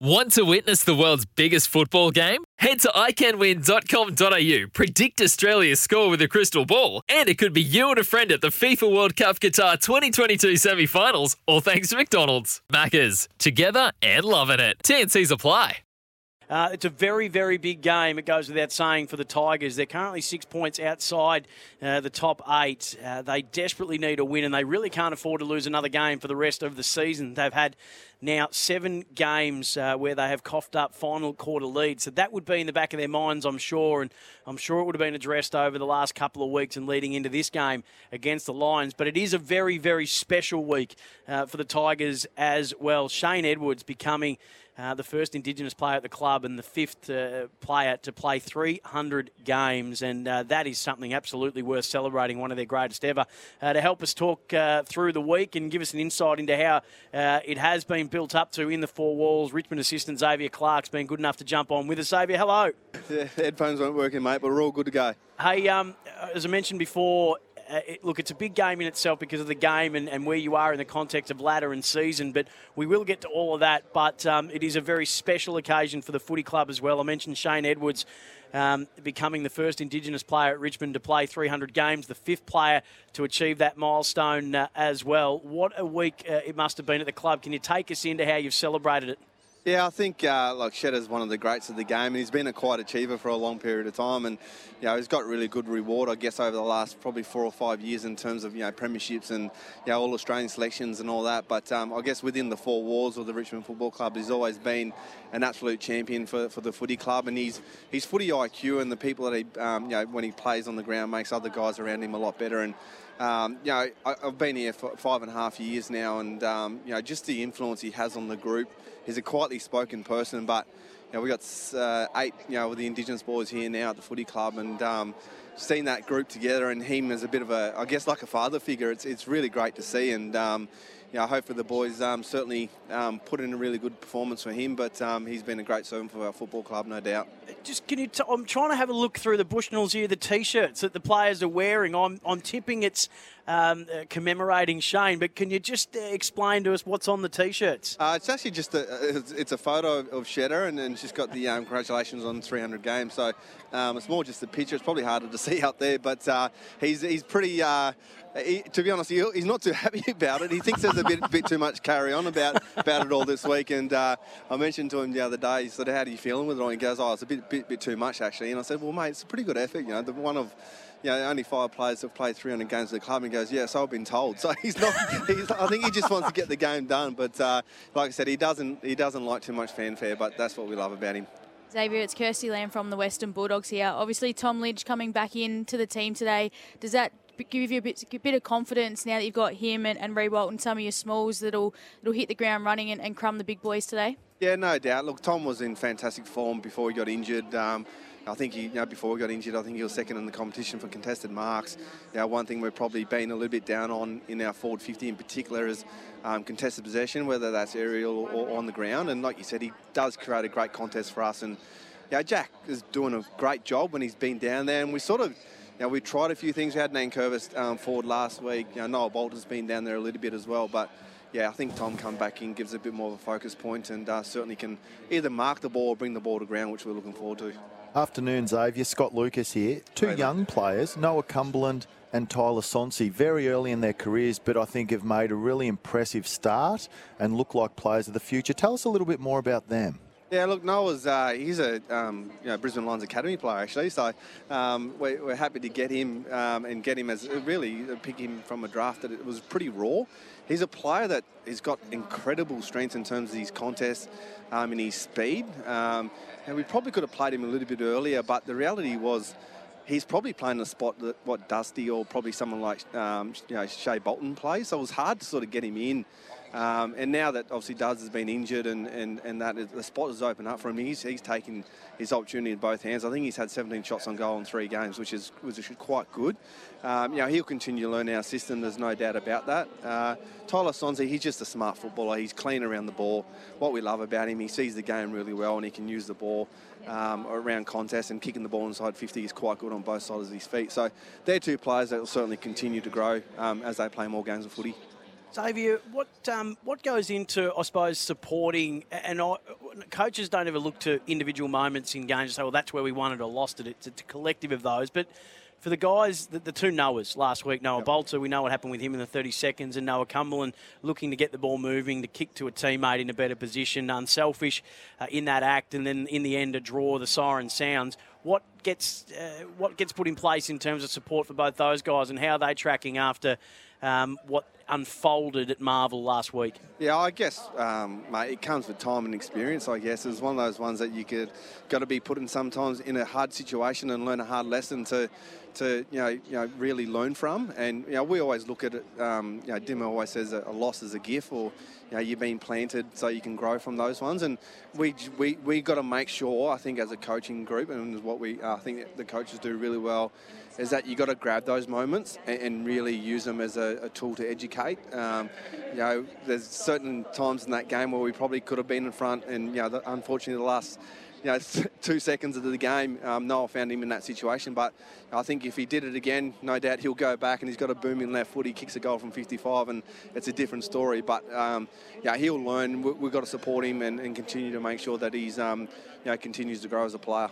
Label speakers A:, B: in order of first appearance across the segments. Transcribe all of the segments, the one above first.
A: Want to witness the world's biggest football game? Head to iCanWin.com.au, predict Australia's score with a crystal ball, and it could be you and a friend at the FIFA World Cup Qatar 2022 semi finals, all thanks to McDonald's. Maccas, together and loving it. TNC's apply.
B: Uh, it's a very, very big game. It goes without saying for the Tigers. They're currently six points outside uh, the top eight. Uh, they desperately need a win, and they really can't afford to lose another game for the rest of the season. They've had now seven games uh, where they have coughed up final quarter leads. So that would be in the back of their minds, I'm sure, and I'm sure it would have been addressed over the last couple of weeks and leading into this game against the Lions. But it is a very, very special week uh, for the Tigers as well. Shane Edwards becoming uh, the first Indigenous player at the club and the fifth uh, player to play 300 games, and uh, that is something absolutely worth celebrating, one of their greatest ever. Uh, to help us talk uh, through the week and give us an insight into how uh, it has been built up to in the four walls, Richmond assistant Xavier Clarke's been good enough to jump on with us. Xavier, hello.
C: Headphones weren't working, mate, but we're all good to go.
B: Hey, um, as I mentioned before, uh, it, look, it's a big game in itself because of the game and, and, where you are in the context of ladder and season, but we will get to all of that. But um, it is a very special occasion for the footy club as well. I mentioned Shane Edwards. Um, becoming the first Indigenous player at Richmond to play 300 games, the fifth player to achieve that milestone uh, as well. What a week uh, it must have been at the club. Can you take us into how you've celebrated it?
C: Yeah, I think uh, like Shedder's one of the greats of the game, and he's been a quiet achiever for a long period of time, and you know he's got really good reward, I guess, over the last probably four or five years in terms of you know premierships and you know all Australian selections and all that. But um, I guess within the four walls of the Richmond Football Club, he's always been an absolute champion for, for the footy club, and he's his footy IQ and the people that he um, you know when he plays on the ground makes other guys around him a lot better, and um, you know, I, have been here for five and a half years now, and um, you know, just the influence he has on the group. He's a quietly spoken person, but you know, we got uh, eight, you know, with the Indigenous boys here now at the footy club, and um, seeing that group together and him as a bit of a, I guess, like a father figure. It's it's really great to see, and um, you know, I hope for the boys um, certainly um, put in a really good performance for him, but um, he's been a great servant for our football club, no doubt.
B: Just can you? T- I'm trying to have a look through the Bushnells here, the t-shirts that the players are wearing. I'm I'm tipping it's um, uh, commemorating Shane, but can you just uh, explain to us what's on the t-shirts?
C: Uh, it's actually just a it's a photo of Shedder, and, and she's got the um, congratulations on 300 games. So um, it's more just a picture. It's probably harder to see out there, but uh, he's he's pretty. Uh, he, to be honest, he, he's not too happy about it. He thinks there's a bit, bit too much carry on about, about it all this week. And uh, I mentioned to him the other day, he said, How are you feeling with it And He goes, Oh, it's a bit, bit, bit too much, actually. And I said, Well, mate, it's a pretty good effort. You know, the one of you know, only five players have played 300 games at the club. And he goes, yeah, so I've been told. So he's not. He's, I think he just wants to get the game done. But uh, like I said, he doesn't. He doesn't like too much fanfare. But that's what we love about him.
D: Xavier, it's Kirsty Lamb from the Western Bulldogs here. Obviously, Tom Lynch coming back into the team today. Does that give you a bit, a bit of confidence now that you've got him and, and Reed Walton, some of your smalls that'll, that'll hit the ground running and, and crumb the big boys today?
C: Yeah, no doubt. Look, Tom was in fantastic form before he got injured. Um, I think he, you know, before he got injured, I think he was second in the competition for contested marks. Now, one thing we've probably been a little bit down on in our forward 50 in particular is um, contested possession, whether that's aerial or, on the ground. And like you said, he does create a great contest for us. And yeah, Jack is doing a great job when he's been down there. And we sort of you know, we tried a few things. We had Nankervis um, forward last week. You know, Bolton's been down there a little bit as well. But yeah, I think Tom come back in, gives a bit more of a focus point, and uh, certainly can either mark the ball or bring the ball to ground, which we're looking forward to.
E: Afternoon, Xavier. Scott Lucas here. Two hey, young players, Noah Cumberland and Tyler Sonsie, very early in their careers, but I think have made a really impressive start and look like players of the future. Tell us a little bit more about them.
C: Yeah, look, Noah's uh, he's a um, you know, Brisbane Lions Academy player actually, so um, we're, we're, happy to get him um, and get him as really uh, pick him from a draft that it was pretty raw. He's a player that has got incredible strength in terms of his contests um, and his speed. Um, and we probably could have played him a little bit earlier, but the reality was he's probably playing the spot that what Dusty or probably someone like um, you know Shai Bolton plays. So it was hard to sort of get him in Um, and now that obviously Duz has been injured and, and, and that is, the spot has opened up for him, he's, he's taken his opportunity in both hands. I think he's had 17 shots on goal in three games, which is, is quite good. Um, you know, he'll continue to learn our system, there's no doubt about that. Uh, Tyler Sonsie, he's just a smart footballer. He's clean around the ball. What we love about him, he sees the game really well and he can use the ball um, around contests and kicking the ball inside 50 is quite good on both sides of his feet. So they're two players that will certainly continue to grow um, as they play more games of footy.
B: Xavier, what um, what goes into, I suppose, supporting? And I, coaches don't ever look to individual moments in games and say, "Well, that's where we won it or lost it." It's a collective of those. But for the guys, the, the two Noahs last week, Noah yep. Balta, we know what happened with him in the 30 seconds, and Noah Cumberland looking to get the ball moving, to kick to a teammate in a better position, unselfish uh, in that act, and then in the end a draw. The siren sounds. What gets uh, what gets put in place in terms of support for both those guys, and how are they tracking after um, what unfolded at Marvel last week?
C: Yeah, I guess, um, mate, it comes with time and experience. I guess it's one of those ones that you could got to be put in sometimes in a hard situation and learn a hard lesson to to you know, you know really learn from. And you know, we always look at it. Um, you know, Dim always says a loss is a gift, or you know, you've been planted so you can grow from those ones. And we we we got to make sure. I think as a coaching group, and what we uh, I think the coaches do really well, is that you got to grab those moments and, and really use them as a, a tool to educate. Um, you know, there's certain times in that game where we probably could have been in front, and you know, the, unfortunately, the last you know, two seconds of the game, um, Noah found him in that situation. But I think if he did it again, no doubt he'll go back and he's got a booming left foot. He kicks a goal from 55, and it's a different story. But um, yeah, he'll learn. We, have got to support him and, and, continue to make sure that he's um, you know continues to grow as a player.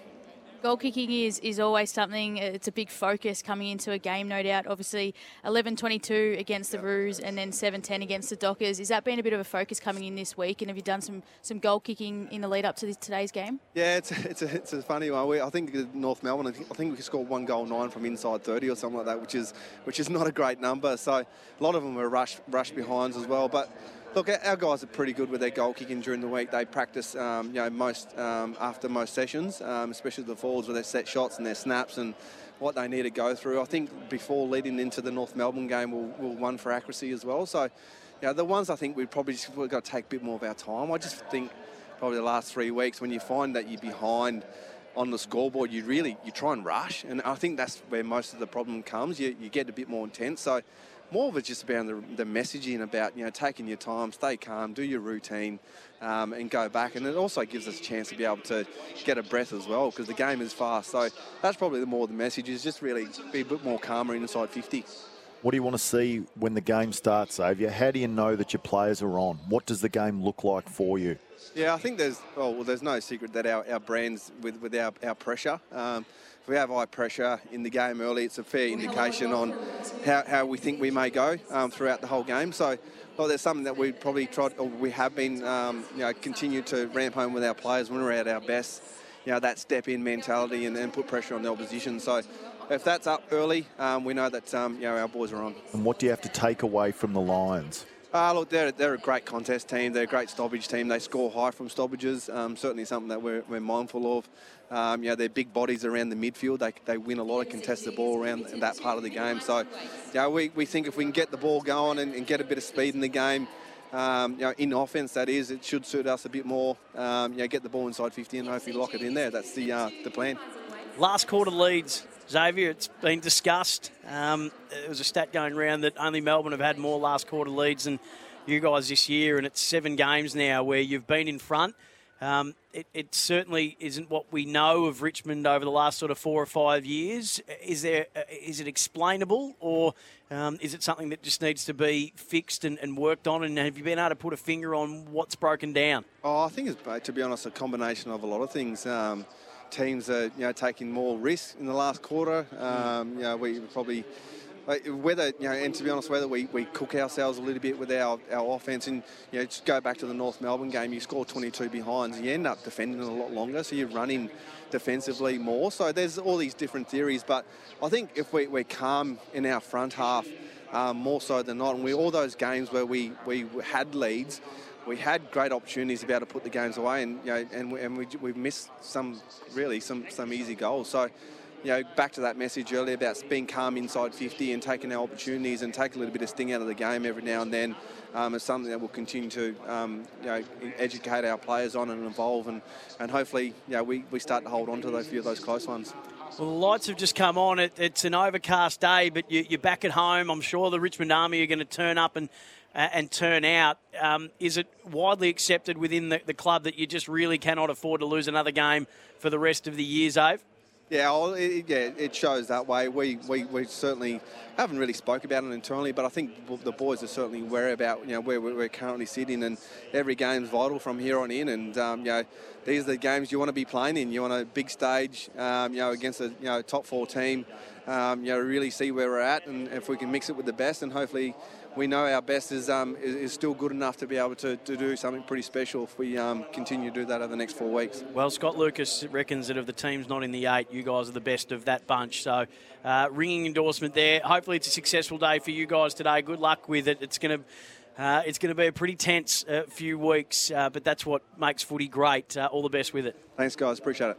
D: Goal kicking is, is always something, it's a big focus coming into a game, no doubt. Obviously, 11 22 against the Roos and then 7 10 against the Dockers. Is that been a bit of a focus coming in this week? And have you done some, some goal kicking in the lead up to this, today's game?
C: Yeah, it's, it's, a, it's a funny one. We, I think North Melbourne, I think, I think we scored one goal nine from inside 30 or something like that, which is which is not a great number. So a lot of them were rush, rush behinds as well. But Look, our guys are pretty good with their goal kicking during the week. They practice, um, you know, most um, after most sessions, um, especially the forwards with their set shots and their snaps and what they need to go through. I think before leading into the North Melbourne game, we'll, we'll one for accuracy as well. So, you know, the ones I think we probably just we've got to take a bit more of our time. I just think probably the last three weeks when you find that you're behind on the scoreboard, you really you try and rush, and I think that's where most of the problem comes. You, you get a bit more intense. So more of it's just about the, the messaging about you know taking your time, stay calm, do your routine, um, and go back. And it also gives us a chance to be able to get a breath as well because the game is fast. So that's probably the more the message is just really be a bit more calmer inside 50.
E: What do you want to see when the game starts, Xavier? How do you know that your players are on? What does the game look like for you?
C: Yeah, I think there's well, there's no secret that our, our brands with, with our, our pressure. Um, if we have high pressure in the game early, it's a fair indication on how, how we think we may go um, throughout the whole game. So, well, there's something that we probably tried, or we have been, um, you know, continue to ramp home with our players when we're at our best. You know, that step in mentality and, and put pressure on the opposition. So, if that's up early, um, we know that um, you know our boys are on.
E: And what do you have to take away from the Lions?
C: Uh, look, they're, they're a great contest team. They're a great stoppage team. They score high from stoppages. Um, certainly something that we're, we're mindful of. Um, you know, they're big bodies around the midfield. They, they win a lot of contested ball around that part of the game. So, know, we, we think if we can get the ball going and, and get a bit of speed in the game, um, you know, in offense, that is, it should suit us a bit more. Um, you know, get the ball inside 50 and hopefully lock it in there. That's the uh, the plan.
B: Last quarter leads, Xavier. It's been discussed. Um, there was a stat going around that only Melbourne have had more last quarter leads than you guys this year, and it's seven games now where you've been in front. Um, it, it, certainly isn't what we know of Richmond over the last sort of four or five years. Is there? Uh, it explainable, or um, is it something that just needs to be fixed and, and, worked on? And have you been able to put a finger on what's broken down?
C: Oh, I think it's to be honest a combination of a lot of things. Um, teams are you know taking more risk in the last quarter. Um, you know, we probably whether you know, and to be honest, whether we, we cook ourselves a little bit with our, our offense, and you know, just go back to the North Melbourne game, you score 22 behinds, you end up defending a lot longer, so you're running defensively more. So there's all these different theories, but I think if we, we're calm in our front half, um, more so than not, and we all those games where we, we had leads, we had great opportunities to be able to put the games away, and you know, and we, and we, we missed some really some some easy goals. So you know, back to that message earlier about being calm inside 50 and taking our opportunities and take a little bit of sting out of the game every now and then um, is something that we'll continue to, um, you know, educate our players on and evolve and, and hopefully, you know, we, we start to hold on to those few of those close ones.
B: Well, the lights have just come on. It, it's an overcast day, but you, are back at home. I'm sure the Richmond Army are going to turn up and uh, and turn out. Um, is it widely accepted within the, the, club that you just really cannot afford to lose another game for the rest of the years, Ave?
C: Yeah, it, yeah, it shows that way. We, we, we certainly haven't really spoke about it internally, but I think the boys are certainly aware about you know where we're currently sitting, and every game's vital from here on in. And um, you know, these are the games you want to be playing in. You want a big stage, um, you know, against a you know top four team. Um, you know, really see where we're at, and if we can mix it with the best, and hopefully we know our best is, um, is, is, still good enough to be able to, to do something pretty special if we um, continue to do that over the next four weeks.
B: Well, Scott Lucas reckons that if the team's not in the eight, you guys are the best of that bunch. So, uh, ringing endorsement there. Hopefully, it's a successful day for you guys today. Good luck with it. It's going to. Uh, it's going to be a pretty tense uh, few weeks, uh, but that's what makes footy great. Uh, all the best with it.
C: Thanks, guys. Appreciate it.